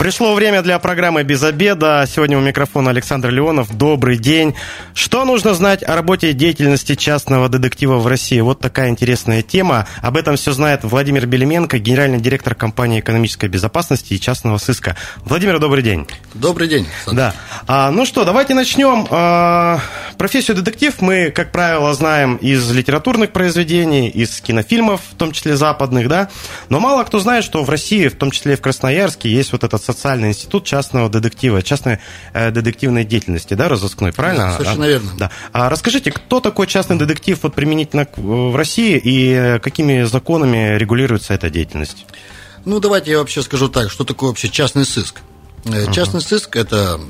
Пришло время для программы «Без обеда». Сегодня у микрофона Александр Леонов. Добрый день. Что нужно знать о работе и деятельности частного детектива в России? Вот такая интересная тема. Об этом все знает Владимир Белеменко, генеральный директор компании экономической безопасности и частного сыска. Владимир, добрый день. Добрый день. Александр. Да. А, ну что, давайте начнем. А, профессию детектив мы, как правило, знаем из литературных произведений, из кинофильмов, в том числе западных, да. Но мало кто знает, что в России, в том числе и в Красноярске, есть вот этот социальный институт частного детектива, частной э, детективной деятельности, да, разыскной, правильно? Да, совершенно верно. Да. А расскажите, кто такой частный детектив вот применительно в России и какими законами регулируется эта деятельность? Ну, давайте я вообще скажу так, что такое вообще частный сыск. Uh-huh. Частный сыск – это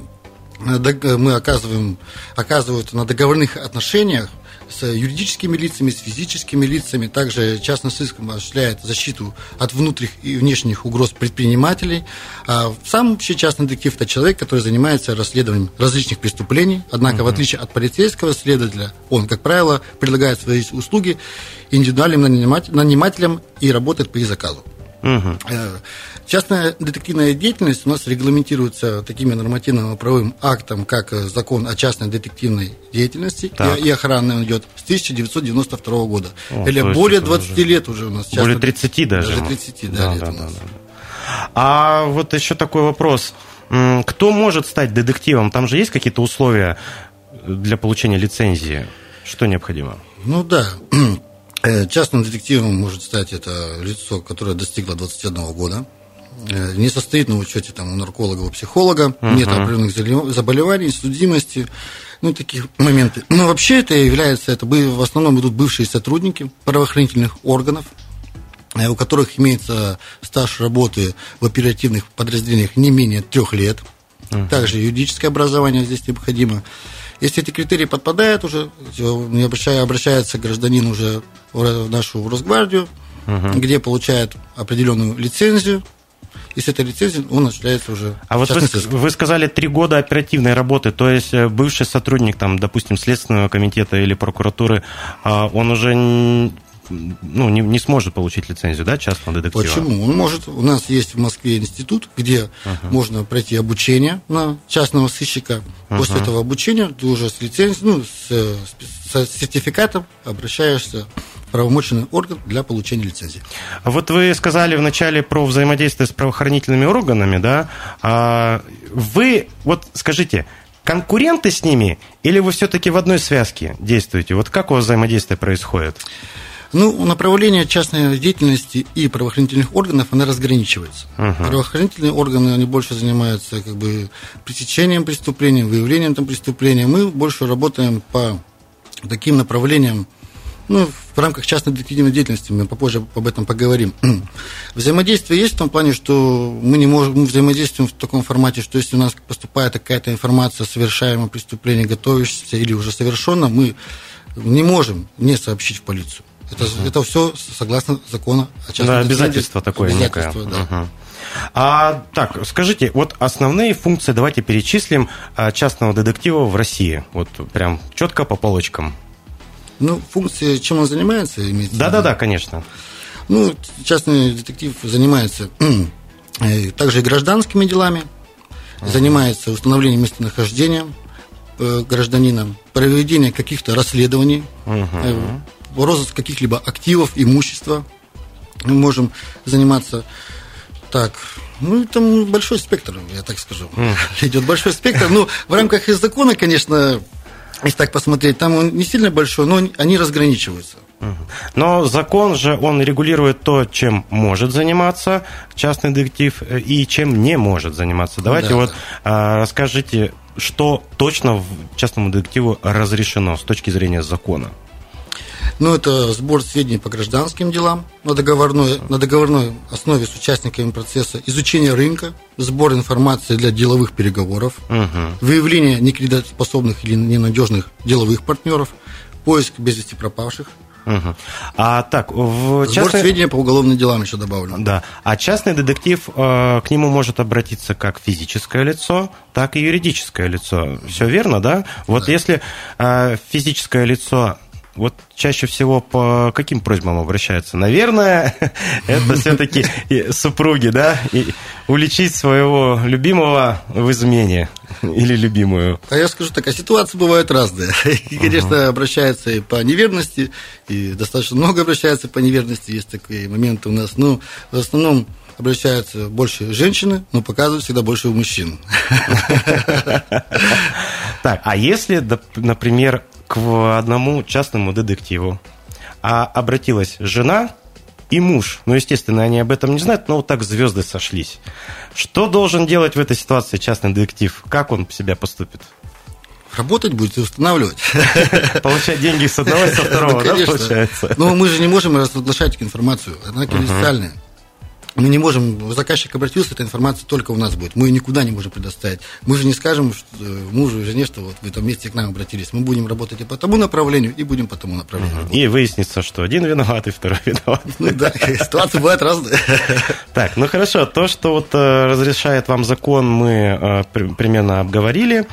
э, мы оказываем, оказывают на договорных отношениях с юридическими лицами, с физическими лицами. Также частный сыск осуществляет защиту от внутренних и внешних угроз предпринимателей. А сам вообще частный детектив – это человек, который занимается расследованием различных преступлений. Однако, угу. в отличие от полицейского следователя, он, как правило, предлагает свои услуги индивидуальным нанимателям и работает по их заказу. Угу. Частная детективная деятельность у нас регламентируется такими нормативно-правовым актом, как закон о частной детективной деятельности так. и охране он идет с 1992 года. О, Или более 20 уже... лет уже у нас. Более 30 даже. Даже 30, да, да, лет да, у нас. Да, да. А вот еще такой вопрос. Кто может стать детективом? Там же есть какие-то условия для получения лицензии? Что необходимо? Ну да. Э, частным детективом может стать это лицо, которое достигло 21 года, э, не состоит на учете там, у нарколога, у психолога, uh-huh. нет определенных заболеваний, судимости, ну, таких моменты. Но вообще это является, это в основном идут бывшие сотрудники правоохранительных органов, э, у которых имеется стаж работы в оперативных подразделениях не менее трех лет. Uh-huh. Также юридическое образование здесь необходимо. Если эти критерии подпадают уже, обращается гражданин уже в нашу Росгвардию, угу. где получает определенную лицензию, и с этой лицензией он осуществляется уже. А вот вы, вы сказали три года оперативной работы, то есть э, бывший сотрудник, там, допустим, Следственного комитета или прокуратуры, а, он уже ну, не, не сможет получить лицензию, да, частного детектива? Почему? Он может. У нас есть в Москве институт, где uh-huh. можно пройти обучение на частного сыщика. Uh-huh. После этого обучения ты уже с лицензией, ну, с, с сертификатом обращаешься правомочный орган для получения лицензии. Вот вы сказали вначале про взаимодействие с правоохранительными органами, да? А вы, вот скажите, конкуренты с ними или вы все-таки в одной связке действуете? Вот как у вас взаимодействие происходит? Ну, направление частной деятельности и правоохранительных органов, она разграничивается. Uh-huh. Правоохранительные органы, они больше занимаются как бы пресечением преступления, выявлением там преступления. Мы больше работаем по таким направлениям, ну, в рамках частной детективной деятельности, мы попозже об этом поговорим. Взаимодействие есть в том плане, что мы не можем, мы взаимодействуем в таком формате, что если у нас поступает какая-то информация о совершаемом преступлении, готовящемся или уже совершенно, мы не можем не сообщить в полицию. Это, угу. это все согласно закону о частном Да, обязательство такое обязательство, некое. Да. Угу. А, так, скажите, вот основные функции давайте перечислим а, частного детектива в России. Вот прям четко по полочкам. Ну, функции, чем он занимается? Да-да-да, конечно. Ну, частный детектив занимается э, также и гражданскими делами, uh-huh. занимается установлением местонахождения э, гражданина, проведением каких-то расследований, uh-huh розыск каких-либо активов, имущества. Мы можем заниматься так. Ну, там большой спектр, я так скажу. Mm. Идет большой спектр. Ну, в рамках из закона, конечно, если так посмотреть, там он не сильно большой, но они разграничиваются. Но закон же, он регулирует то, чем может заниматься частный детектив и чем не может заниматься. Давайте да, вот да. расскажите, что точно частному детективу разрешено с точки зрения закона. Ну, это сбор сведений по гражданским делам на договорной, на договорной основе с участниками процесса, изучение рынка, сбор информации для деловых переговоров, угу. выявление некредитоспособных или ненадежных деловых партнеров, поиск без вести пропавших, Угу. А так, в Сбор частной... сведения по уголовным делам еще добавлю. Да. А частный детектив э, к нему может обратиться как физическое лицо, так и юридическое лицо. Все верно, да? Вот Да. если э, физическое лицо вот чаще всего по каким просьбам обращаются? Наверное, это все-таки супруги, да? И уличить своего любимого в измене или любимую. А я скажу так, а ситуации бывают разные. И, конечно, обращаются и по неверности, и достаточно много обращаются по неверности, есть такие моменты у нас. Но в основном обращаются больше женщины, но показывают всегда больше у мужчин. Так, а если, например, к одному частному детективу а обратилась жена и муж, ну, естественно, они об этом не знают, но вот так звезды сошлись. Что должен делать в этой ситуации частный детектив? Как он себя поступит? Работать будет и устанавливать. Получать деньги с одного и со второго, да, конечно. получается? Но мы же не можем разглашать информацию, она конфиденциальная. Мы не можем, заказчик обратился, эта информация только у нас будет. Мы ее никуда не можем предоставить. Мы же не скажем что, э, мужу и жене, что вот вы там вместе к нам обратились. Мы будем работать и по тому направлению, и будем по тому направлению работать. И выяснится, что один виноват, и второй виноват. Ну да, ситуации бывают разные. Так, ну хорошо, то, что вот э, разрешает вам закон, мы э, при- примерно обговорили.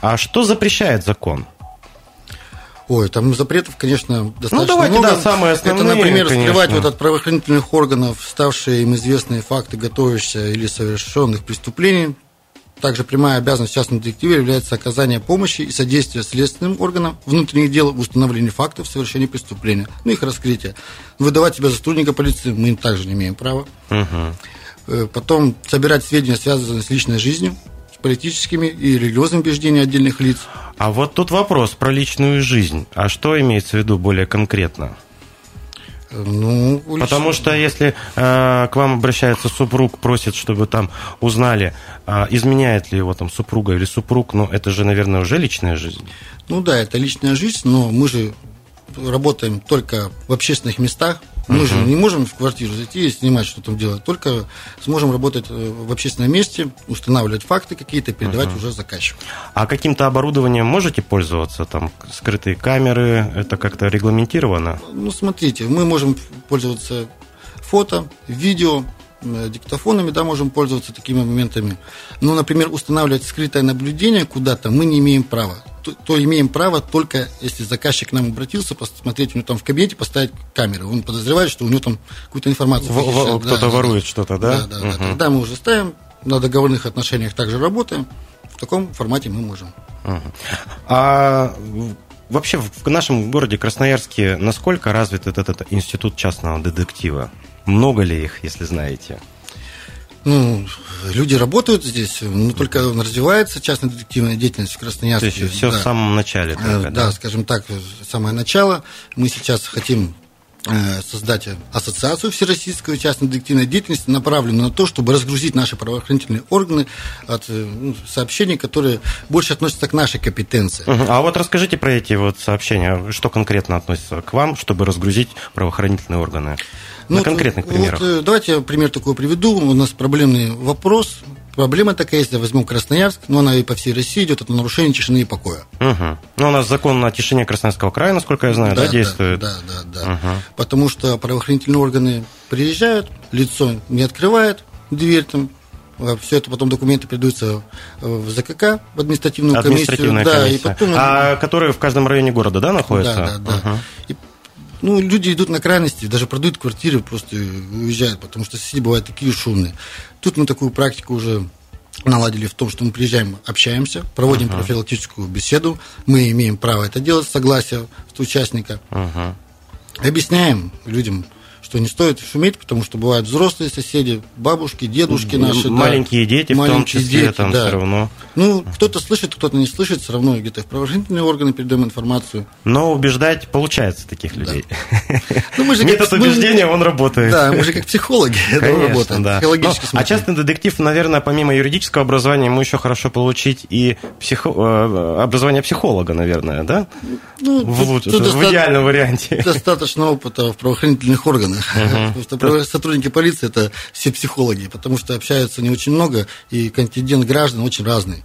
А что запрещает закон? Ой, там запретов, конечно, достаточно Ну, давайте, много. да, самые основные, Это, например, конечно. скрывать вот от правоохранительных органов ставшие им известные факты готовящихся или совершенных преступлений. Также прямая обязанность частного детектива является оказание помощи и содействия следственным органам внутренних дел в установлении фактов совершения преступления, ну их раскрытия. Выдавать себя за сотрудника полиции мы также не имеем права. Э, Потом собирать сведения, связанные с личной жизнью, политическими и религиозными убеждениями отдельных лиц. А вот тут вопрос про личную жизнь. А что имеется в виду более конкретно? Э, Ну, Потому что если э, к вам обращается супруг, просит, чтобы там узнали, а, изменяет ли его там супруга или супруг, ну это же, наверное, уже личная жизнь. Ну да, это личная жизнь, но мы же работаем только в общественных местах. Мы же не можем в квартиру зайти и снимать, что там делать. Только сможем работать э, в общественном месте, устанавливать факты какие-то, передавать уже заказчику. А каким-то оборудованием можете пользоваться? Там скрытые камеры, это как-то регламентировано? Ну, смотрите, мы можем пользоваться фото, видео, диктофонами, да, можем пользоваться такими моментами. Но, например, устанавливать скрытое наблюдение куда-то мы не имеем права. То, то имеем право только, если заказчик к нам обратился, посмотреть у него там в кабинете, поставить камеры. Он подозревает, что у него там какую-то информацию В- кто-то Да, да, ворует да. что-то, да? Да, да, да. Мгм. Тогда мы уже ставим, на договорных отношениях также работаем. В таком формате мы можем. А в- вообще в нашем городе Красноярске насколько развит этот, этот институт частного детектива? Много ли их, если знаете? Ну, люди работают здесь, но только развивается частная детективная деятельность в То Красноярске. есть все да. в самом начале Э, только, да, да? скажем так, самое начало. Мы сейчас хотим э, создать ассоциацию всероссийскую частной детективной деятельности, направленную на то, чтобы разгрузить наши правоохранительные органы от э, ну, сообщений, которые больше относятся к нашей компетенции. А вот расскажите про эти вот сообщения, что конкретно относится к вам, чтобы разгрузить правоохранительные органы? На вот, конкретных вот, примерах. э, давайте я пример такой приведу. У нас проблемный вопрос. Проблема такая, если возьмем Красноярск, но она и по всей России идет, это нарушение тишины и покоя. Мгм. Ну, у нас закон о тишине Красноярского края, насколько я знаю, да, действует? Да, да, да. Потому что правоохранительные органы приезжают, лицо не открывает дверь там, все это потом документы передаются в ЗКК, в административную Административная комиссию. комиссия. Да, и потом, А которые в каждом районе города, да, находятся? да, да, да. И, ну, люди идут на крайности, даже продают квартиры, просто уезжают, потому что соседи бывают такие шумные. Тут мы такую практику уже наладили в том, что мы приезжаем, общаемся, проводим профилактическую беседу, мы имеем право это делать, согласие участника. Мгм. Объясняем людям, что не стоит шуметь, потому что бывают взрослые соседи, бабушки, дедушки наши. да. Маленькие дети в том Маленькие числе, дети, там да. все равно. Ну, кто-то слышит, кто-то не слышит, все равно где-то в правоохранительные органы передаем информацию. Но убеждать получается таких людей. Ну, мы же Метод как- мы- убеждения, он работает. Да, мы же как психологи Конечно, работаем, да. психологически Ну, а частный детектив, наверное, помимо юридического образования, ему еще хорошо получить и психо- э, образование психолога, наверное, да? Ну, в, тут- луч- тут в идеальном варианте. Достаточно опыта в правоохранительных органах. Потому что право- сотрудники полиции это все психологи, потому что общаются не очень много, и контингент граждан очень разный.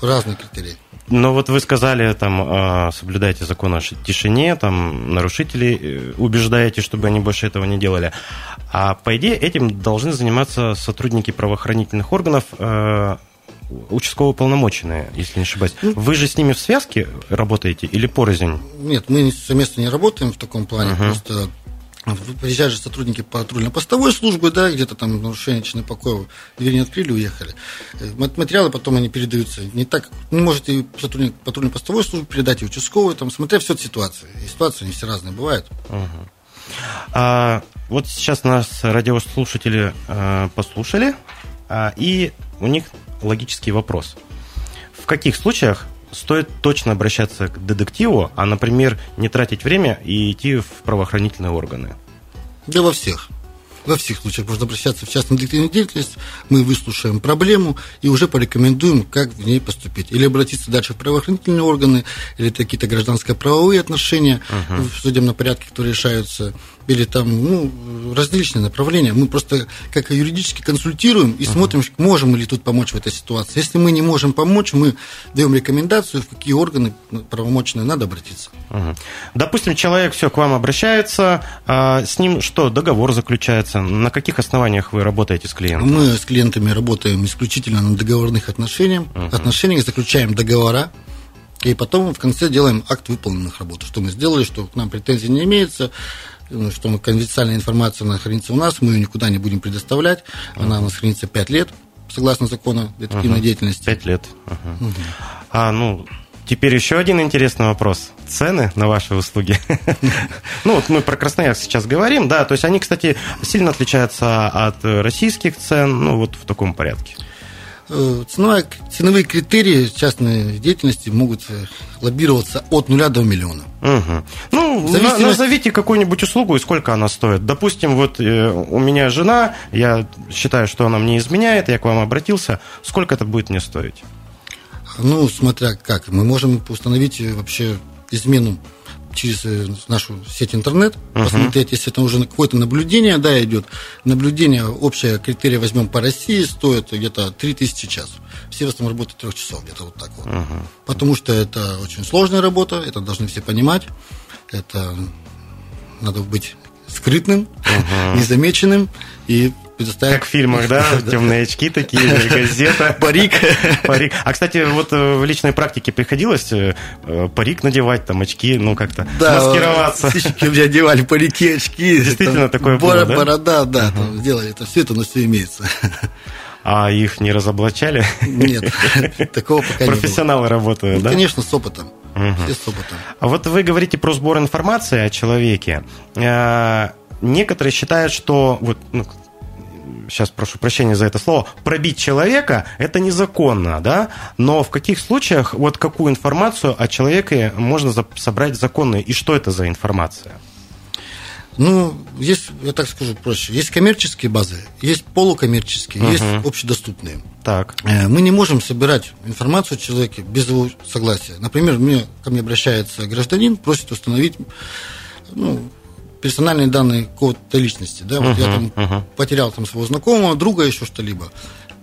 Разные критерии. Но вот вы сказали, там, а, соблюдайте закон о тишине, там, нарушителей э, убеждаете, чтобы они больше этого не делали. А по идее этим должны заниматься сотрудники правоохранительных органов, э, участковые полномоченные, если не ошибаюсь. Ну, вы же с ними в связке работаете или порознь? Нет, мы совместно не работаем в таком плане, uh-huh. просто Приезжают же сотрудники патрульно-постовой службы, да, где-то там нарушение личной покоя, дверь не открыли, уехали. Э, материалы потом они передаются. Не так, не может и сотрудник патрульно-постовой службы передать, и участковый, там, смотря все от ситуации. И ситуации не все разные бывают. Угу. А, вот сейчас нас радиослушатели а, послушали, а, и у них логический вопрос. В каких случаях стоит точно обращаться к детективу, а, например, не тратить время и идти в правоохранительные органы? Да во всех. Во всех случаях можно обращаться в частную детективную деятельность, мы выслушаем проблему и уже порекомендуем, как в ней поступить. Или обратиться дальше в правоохранительные органы, или какие-то гражданско-правовые отношения uh-huh. в судебном порядке, которые решаются или там ну, различные направления. Мы просто как юридически консультируем и uh-huh. смотрим, можем ли тут помочь в этой ситуации. Если мы не можем помочь, мы даем рекомендацию, в какие органы правомочные надо обратиться. Uh-huh. Допустим, человек все к вам обращается, а с ним что, договор заключается? На каких основаниях вы работаете с клиентом? Мы с клиентами работаем исключительно на договорных отношениях, uh-huh. отношениях, заключаем договора, и потом в конце делаем акт выполненных работ. Что мы сделали, что к нам претензий не имеется, что мы, конфиденциальная информация она хранится у нас, мы ее никуда не будем предоставлять. Она у нас хранится 5 лет, согласно закону детективной uh-huh. деятельности. 5 лет. Uh-huh. Uh-huh. А, ну, теперь еще один интересный вопрос. Цены на ваши услуги. ну, вот мы про Красноярск сейчас говорим, да, то есть они, кстати, сильно отличаются от российских цен, ну, вот в таком порядке. Э, ценовые, ценовые критерии частной деятельности могут э, лоббироваться от нуля до миллиона. Угу. Ну, Зависимость... назовите какую-нибудь услугу и сколько она стоит. Допустим, вот э, у меня жена, я считаю, что она мне изменяет, я к вам обратился. Сколько это будет мне стоить? Ну, смотря как. Мы можем установить вообще измену через э, нашу сеть интернет, uh-huh. посмотреть, если это уже какое-то наблюдение, да, идет. Наблюдение, общее критерия возьмем по России, стоит где-то 3000 час. Все в основном работают трех часов, где-то вот так вот. Uh-huh. Потому что это очень сложная работа, это должны все понимать. Это надо быть скрытным, uh-huh. незамеченным и предоставить... Как в фильмах, да? Темные очки такие, газета. Парик. Парик. А, кстати, вот э, в личной практике приходилось э, парик надевать, там, очки, ну, как-то да, маскироваться. у меня одевали парики, очки. Действительно такое было, да? Борода, да, сделали это все, это у нас все имеется. А их не разоблачали? Нет, такого пока не Профессионалы работают, ну, да? Конечно, с опытом. Все с опытом. А вот вы говорите про сбор информации о человеке. Э, некоторые считают, что вот ну, сейчас прошу прощения за это слово, пробить человека, это незаконно, да, но в каких случаях, вот какую информацию о человеке можно собрать законную, и что это за информация? Ну, есть, я так скажу проще, есть коммерческие базы, есть полукоммерческие, угу. есть общедоступные. Так. Э, мы не можем собирать информацию о человеке без его согласия. Например, мне, ко мне обращается гражданин, просит установить ну, персональные данные какой-то личности, да, вот uh-huh, я там uh-huh. потерял там своего знакомого, друга, еще что-либо.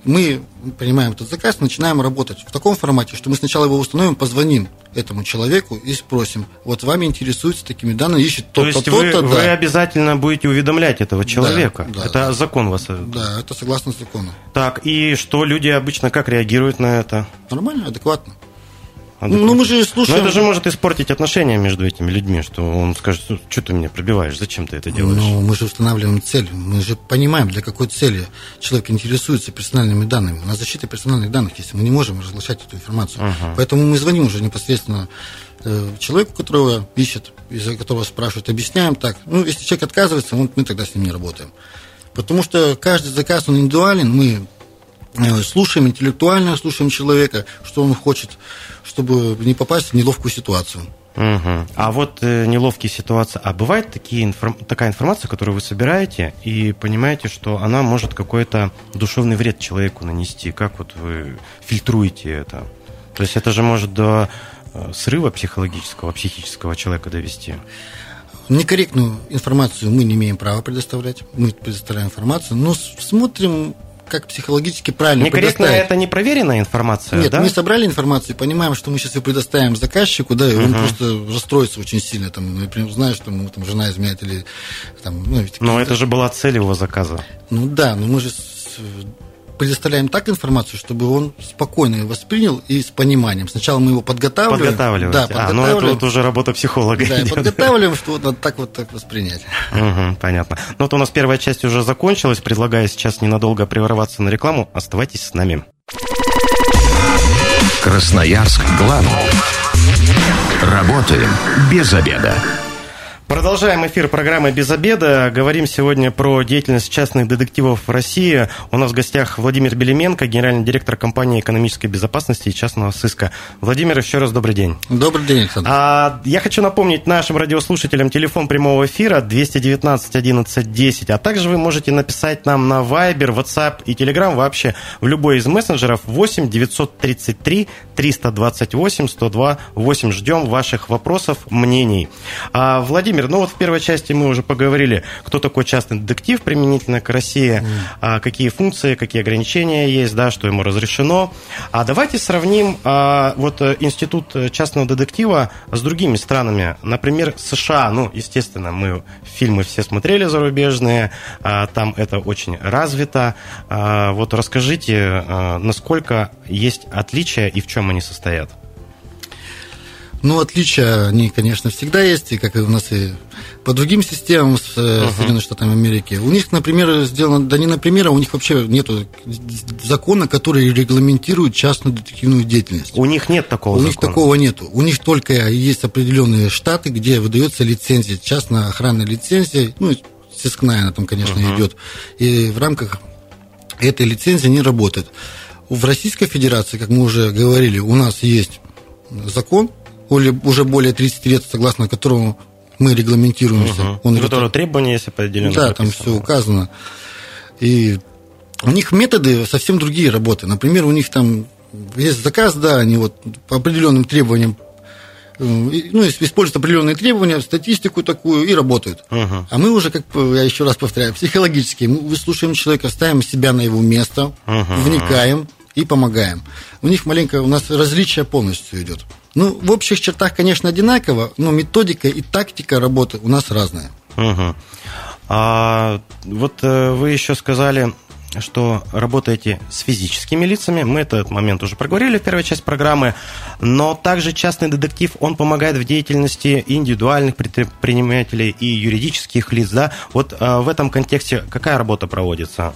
Мы принимаем этот заказ, начинаем работать в таком формате, что мы сначала его установим, позвоним этому человеку и спросим, вот вами интересуется такими данными, ищет то-то, то, -то, -то вы, да. вы обязательно будете уведомлять этого человека. Да, да, это да. закон вас. Да, это согласно закону. Так, и что люди обычно как реагируют на это? Нормально, адекватно. Ну, мы же слушаем... Но это же может испортить отношения между этими людьми, что он скажет, что ты меня пробиваешь, зачем ты это делаешь? Ну, мы же устанавливаем цель, мы же понимаем, для какой цели человек интересуется персональными данными. У нас защита персональных данных есть, мы не можем разглашать эту информацию. Uh-huh. Поэтому мы звоним уже непосредственно э, человеку, которого ищет, из-за которого спрашивают, объясняем так. Ну, если человек отказывается, мы, мы тогда с ним не работаем. Потому что каждый заказ, он индивидуален, мы слушаем интеллектуально, слушаем человека, что он хочет чтобы не попасть в неловкую ситуацию. Угу. А вот э, неловкие ситуации. А бывает такие информ... такая информация, которую вы собираете, и понимаете, что она может какой-то душевный вред человеку нанести. Как вот вы фильтруете это? То есть это же может до э, срыва психологического, психического человека довести. Некорректную информацию мы не имеем права предоставлять. Мы предоставляем информацию, но смотрим как психологически правильно Некорректно это не проверенная информация, Нет, да? мы собрали информацию, понимаем, что мы сейчас ее предоставим заказчику, да, и он просто расстроится очень сильно, там, например, знаешь, что ему там жена изменяет или там, ну, Но это же была цель его заказа. Ну да, но мы же предоставляем так информацию, чтобы он спокойно ее воспринял и с пониманием. Сначала мы его подготавливаем. Подготавливаем. Да, подготавливаем. А, ну это вот уже работа психолога. Да, идет. подготавливаем, что вот надо так вот так воспринять. Угу, понятно. Ну вот у нас первая часть уже закончилась. Предлагаю сейчас ненадолго прерваться на рекламу. Оставайтесь с нами. Красноярск главный. Работаем без обеда. Продолжаем эфир программы «Без обеда». Говорим сегодня про деятельность частных детективов в России. У нас в гостях Владимир Белеменко, генеральный директор компании экономической безопасности и частного сыска. Владимир, еще раз добрый день. Добрый день, Александр. А, я хочу напомнить нашим радиослушателям телефон прямого эфира 219 11 10, а также вы можете написать нам на Viber, WhatsApp и Telegram вообще в любой из мессенджеров 8 933 328 102 8. Ждем ваших вопросов, мнений. А, Владимир, Владимир, ну вот в первой части мы уже поговорили, кто такой частный детектив применительно к России, mm. а, какие функции, какие ограничения есть, да, что ему разрешено. А давайте сравним а, вот э, институт частного детектива с другими странами. Например, США. Ну, естественно, мы фильмы все смотрели зарубежные, а, там это очень развито. А, вот расскажите, а, насколько есть отличия и в чем они состоят? Ну, отличия, они, конечно, всегда есть, и как и у нас и по другим системам с uh-huh. Соединенными Штатами Америки. У них, например, сделано, да не например, а у них вообще нет закона, который регламентирует частную детективную деятельность. У них нет такого У закона? них такого нет. У них только есть определенные штаты, где выдается лицензия, частная охранная лицензия, ну, сыскная она там, конечно, uh-huh. идет. И в рамках этой лицензии не работает. В Российской Федерации, как мы уже говорили, у нас есть закон, уже более 30 лет, согласно которому мы регламентируемся. Угу. Он Которого требования, если поделены. Да, там все указано. И у них методы совсем другие работы. Например, у них там есть заказ, да, они вот по определенным требованиям э, ну, используют определенные требования, статистику такую и работают. Uh-huh. А мы уже, как я еще раз повторяю, психологически, мы выслушиваем человека, ставим себя на его место, uh-huh. вникаем и помогаем. У них маленько, у нас различие полностью идет. Ну, в общих чертах, конечно, одинаково, но методика и тактика работы у нас разная. Угу. А вот э, вы еще сказали, что работаете с физическими лицами. Мы этот момент уже проговорили в первой части программы. Но также частный детектив, он помогает в деятельности индивидуальных предпринимателей и юридических лиц. Да? Вот а, в этом контексте какая работа проводится?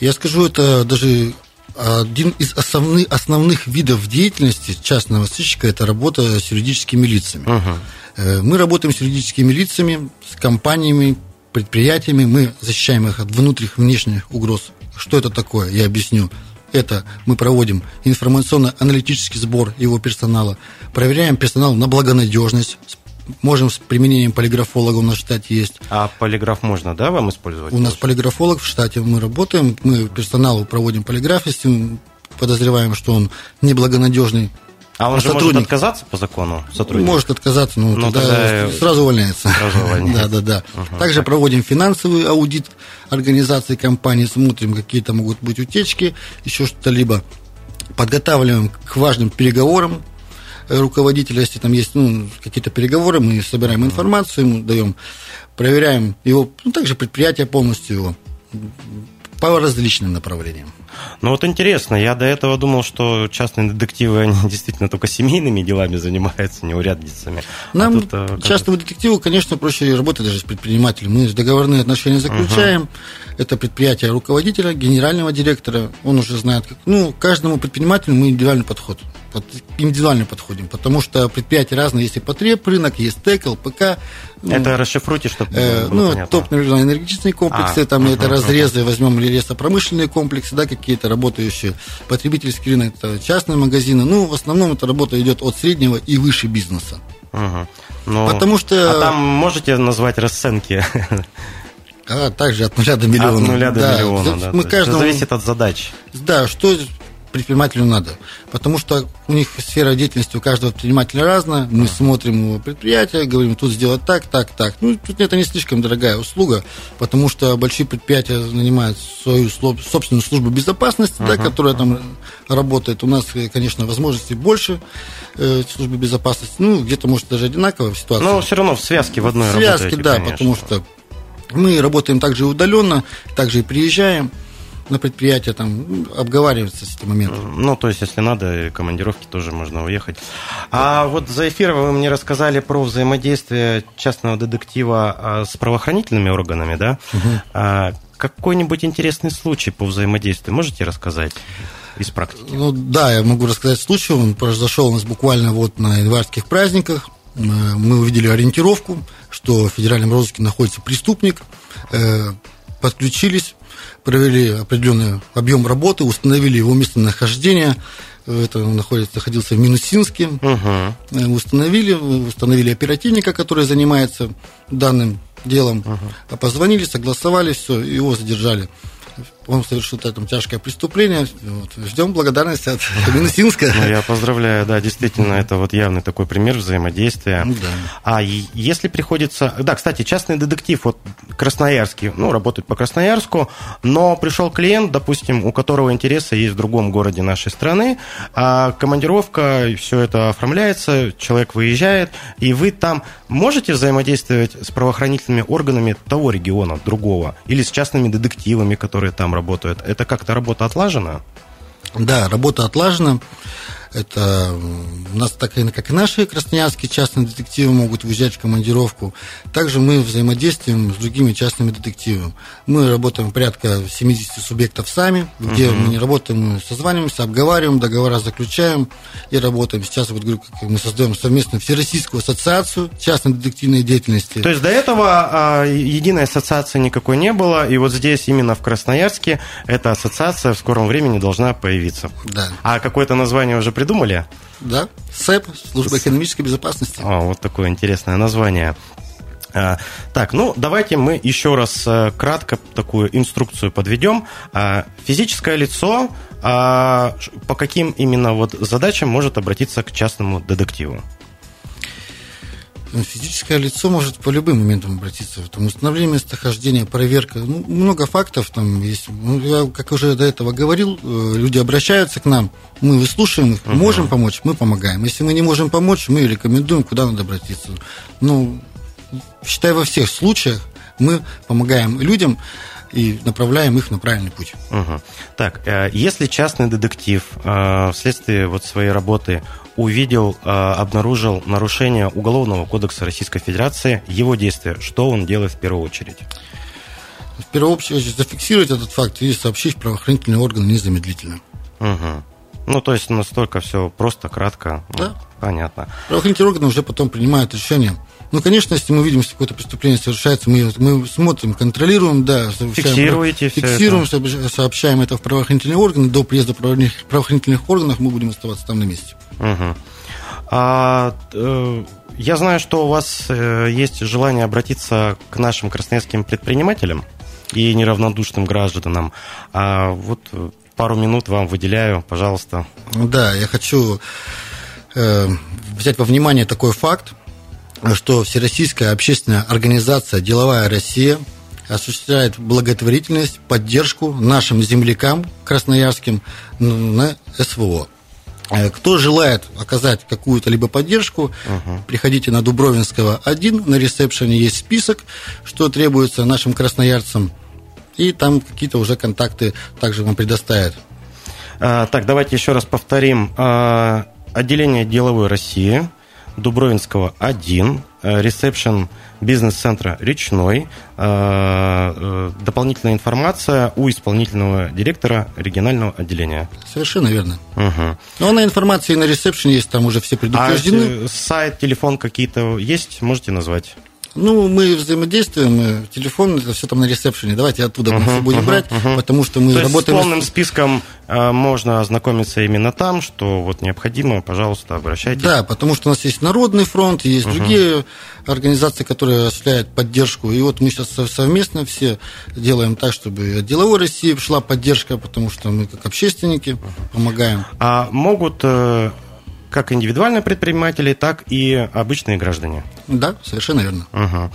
Я скажу это даже один из основных, основных видов деятельности частного сыщика – это работа с юридическими лицами. Угу. Мы работаем с юридическими лицами, с компаниями, предприятиями, мы защищаем их от внутренних и внешних угроз. Что это такое, я объясню. Это мы проводим информационно-аналитический сбор его персонала, проверяем персонал на благонадежность, можем с применением полиграфолога у нас в штате есть. А полиграф можно, да, вам использовать? У нас полиграфолог в штате, мы работаем, мы персоналу проводим полиграф, если мы подозреваем, что он неблагонадежный. А он а же сотрудник. может отказаться по закону сотрудник? Может отказаться, но, но тогда, тогда сразу увольняется. Сразу увольняется. да, да, да. Угу. Также проводим финансовый аудит организации компании, смотрим, какие то могут быть утечки, еще что-то либо подготавливаем к важным переговорам руководителя, если там есть ну, какие-то переговоры, мы собираем информацию, ему даем, проверяем его, ну, также предприятие полностью его по различным направлениям. Ну вот интересно, я до этого думал, что частные детективы, они действительно только семейными делами занимаются, не урядницами. А Нам, а тут, э, частному детективу, конечно, проще работать даже с предпринимателем. Мы договорные отношения заключаем. Угу. Это предприятие руководителя, генерального директора. Он уже знает, как... Ну, каждому предпринимателю мы индивидуальный подход. Индивидуально подходим, потому что предприятия разные. Есть и потреб рынок, есть ТЭК, ЛПК. Ну, это расшифруйте, чтобы э, Ну, топ-энергетические комплексы, а, там угу, это разрезы, угу. возьмем лесопромышленные комплексы, да, какие-то работающие, потребительский рынок, это частные магазины. Ну, в основном эта работа идет от среднего и выше бизнеса. Угу. Ну, Потому что... А там можете назвать расценки? А также от нуля до миллиона. От нуля до да. миллиона, да. Мы каждому... зависит от задач. Да, что предпринимателю надо. Потому что у них сфера деятельности у каждого предпринимателя разная. Мы смотрим его предприятие, говорим, тут сделать так, так, так. Ну, тут это не слишком дорогая услуга, потому что большие предприятия нанимают свою собственную службу безопасности, uh-huh. да, которая там работает. У нас, конечно, возможностей больше э, службы безопасности. Ну, где-то, может, даже одинаковая ситуация. Но все равно в связке в одной В связке, да, конечно. потому что мы работаем также удаленно, также и приезжаем на предприятие, там обговариваться с этим моментом. Ну, то есть, если надо, командировки тоже можно уехать. А вот за эфир вы мне рассказали про взаимодействие частного детектива а, с правоохранительными органами, да? Угу. Какой-нибудь интересный случай по взаимодействию можете рассказать? из практики? Ну да, я могу рассказать случай. Он произошел у нас буквально вот на январских праздниках. Мы увидели ориентировку, что в федеральном розыске находится преступник. Э, подключились, провели определенный объем работы, установили его местонахождение. Это он находится, находился в Минусинске. Угу. Установили, установили оперативника, который занимается данным делом. Угу. Позвонили, согласовали все, его задержали он совершил там тяжкое преступление. Вот. Ждем благодарности от Минусинска. Ну, я поздравляю, да, действительно, это вот явный такой пример взаимодействия. Ну да. А если приходится... Да, кстати, частный детектив, вот Красноярский, ну, работает по Красноярску, но пришел клиент, допустим, у которого интересы есть в другом городе нашей страны, а командировка, все это оформляется, человек выезжает, и вы там можете взаимодействовать с правоохранительными органами того региона, другого, или с частными детективами, которые там работают. Это как-то работа отлажена? Да, работа отлажена. Это у нас так как и наши красноярские частные детективы могут уезжать в командировку. Также мы взаимодействуем с другими частными детективами. Мы работаем порядка 70 субъектов сами, где uh-huh. мы не работаем, мы созваниваемся, обговариваем, договора заключаем и работаем. Сейчас вот говорю, как мы создаем совместную Всероссийскую ассоциацию частной детективной деятельности. То есть до этого а, единой ассоциации никакой не было, и вот здесь именно в Красноярске эта ассоциация в скором времени должна появиться. Да. А какое-то название уже придумали? Да, СЭП, служба экономической безопасности. О, вот такое интересное название. А, так, ну давайте мы еще раз э, кратко такую инструкцию подведем. А, физическое лицо а, по каким именно вот задачам может обратиться к частному детективу? Физическое лицо может по любым моментам обратиться. Там, установление местохождения, проверка. Ну, много фактов там есть. Ну, я, как уже до этого говорил, э, люди обращаются к нам, мы выслушаем их, угу. можем помочь, мы помогаем. Если мы не можем помочь, мы рекомендуем, куда надо обратиться. Ну, считай, во всех случаях мы помогаем людям и направляем их на правильный путь. Угу. Так, э, если частный детектив э, вследствие вот своей работы увидел, э, обнаружил нарушение Уголовного кодекса Российской Федерации, его действия, что он делает в первую очередь? В первую очередь зафиксировать этот факт и сообщить правоохранительные органы незамедлительно. Угу. Ну, то есть настолько все просто, кратко. Да. Ну, понятно. Правоохранительные органы уже потом принимают решение. Ну, конечно, если мы видим, что какое-то преступление совершается, мы, мы смотрим, контролируем, да, фиксируете фиксируем, это. сообщаем это в правоохранительные органы. До приезда правоохранительных органов мы будем оставаться там на месте. Угу. А, э, я знаю, что у вас э, есть желание обратиться к нашим красноярским предпринимателям и неравнодушным гражданам. А вот пару минут вам выделяю, пожалуйста. Да, я хочу э, взять во внимание такой факт, что Всероссийская общественная организация «Деловая Россия» осуществляет благотворительность, поддержку нашим землякам красноярским на СВО. Э, кто желает оказать какую-то либо поддержку, uh приходите на Дубровинского 1, на ресепшене есть список, что требуется нашим красноярцам, и там какие-то уже контакты также вам предоставят. А, так, давайте еще раз повторим. А, отделение деловой России, Дубровинского 1, э, ресепшн бизнес-центра «Речной». Э, э, дополнительная информация у исполнительного директора регионального отделения. Совершенно верно. Угу. Но на информации на ресепшене есть, там уже все предупреждены. А сайт, телефон какие-то есть, можете назвать? Ну, мы взаимодействуем, телефон, это все там на ресепшене. Давайте оттуда мы все будем брать, потому что мы То работаем... Есть с полным списком э, можно ознакомиться именно там, что вот необходимо, пожалуйста, обращайтесь. Да, потому что у нас есть Народный фронт, есть другие организации, которые осуществляют поддержку. И вот мы сейчас совместно все делаем так, чтобы от деловой России шла поддержка, потому что мы как общественники помогаем. А могут э, как индивидуальные предприниматели, так и обычные граждане. Да, совершенно верно. Угу.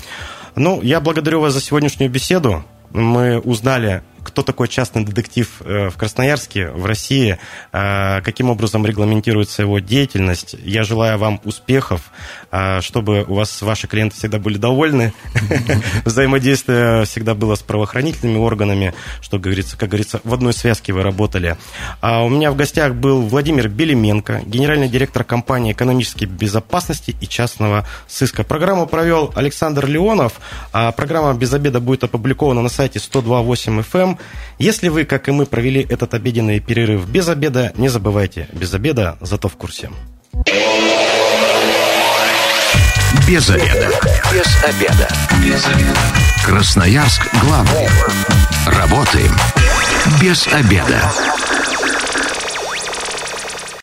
Ну, я благодарю вас за сегодняшнюю беседу. Мы узнали кто такой частный детектив э, в Красноярске, в России, э, каким образом регламентируется его деятельность. Я желаю вам успехов, э, чтобы у вас ваши клиенты всегда были довольны, взаимодействие всегда было с правоохранительными органами, что, говорится, как говорится, в одной связке вы работали. А у меня в гостях был Владимир Белименко, генеральный директор компании экономической безопасности и частного сыска. Программу провел Александр Леонов. А программа «Без обеда» будет опубликована на сайте 102.8 FM. Если вы, как и мы, провели этот обеденный перерыв без обеда, не забывайте, без обеда, зато в курсе. Без обеда. Без обеда. Без обеда. Красноярск главный. Работаем без обеда.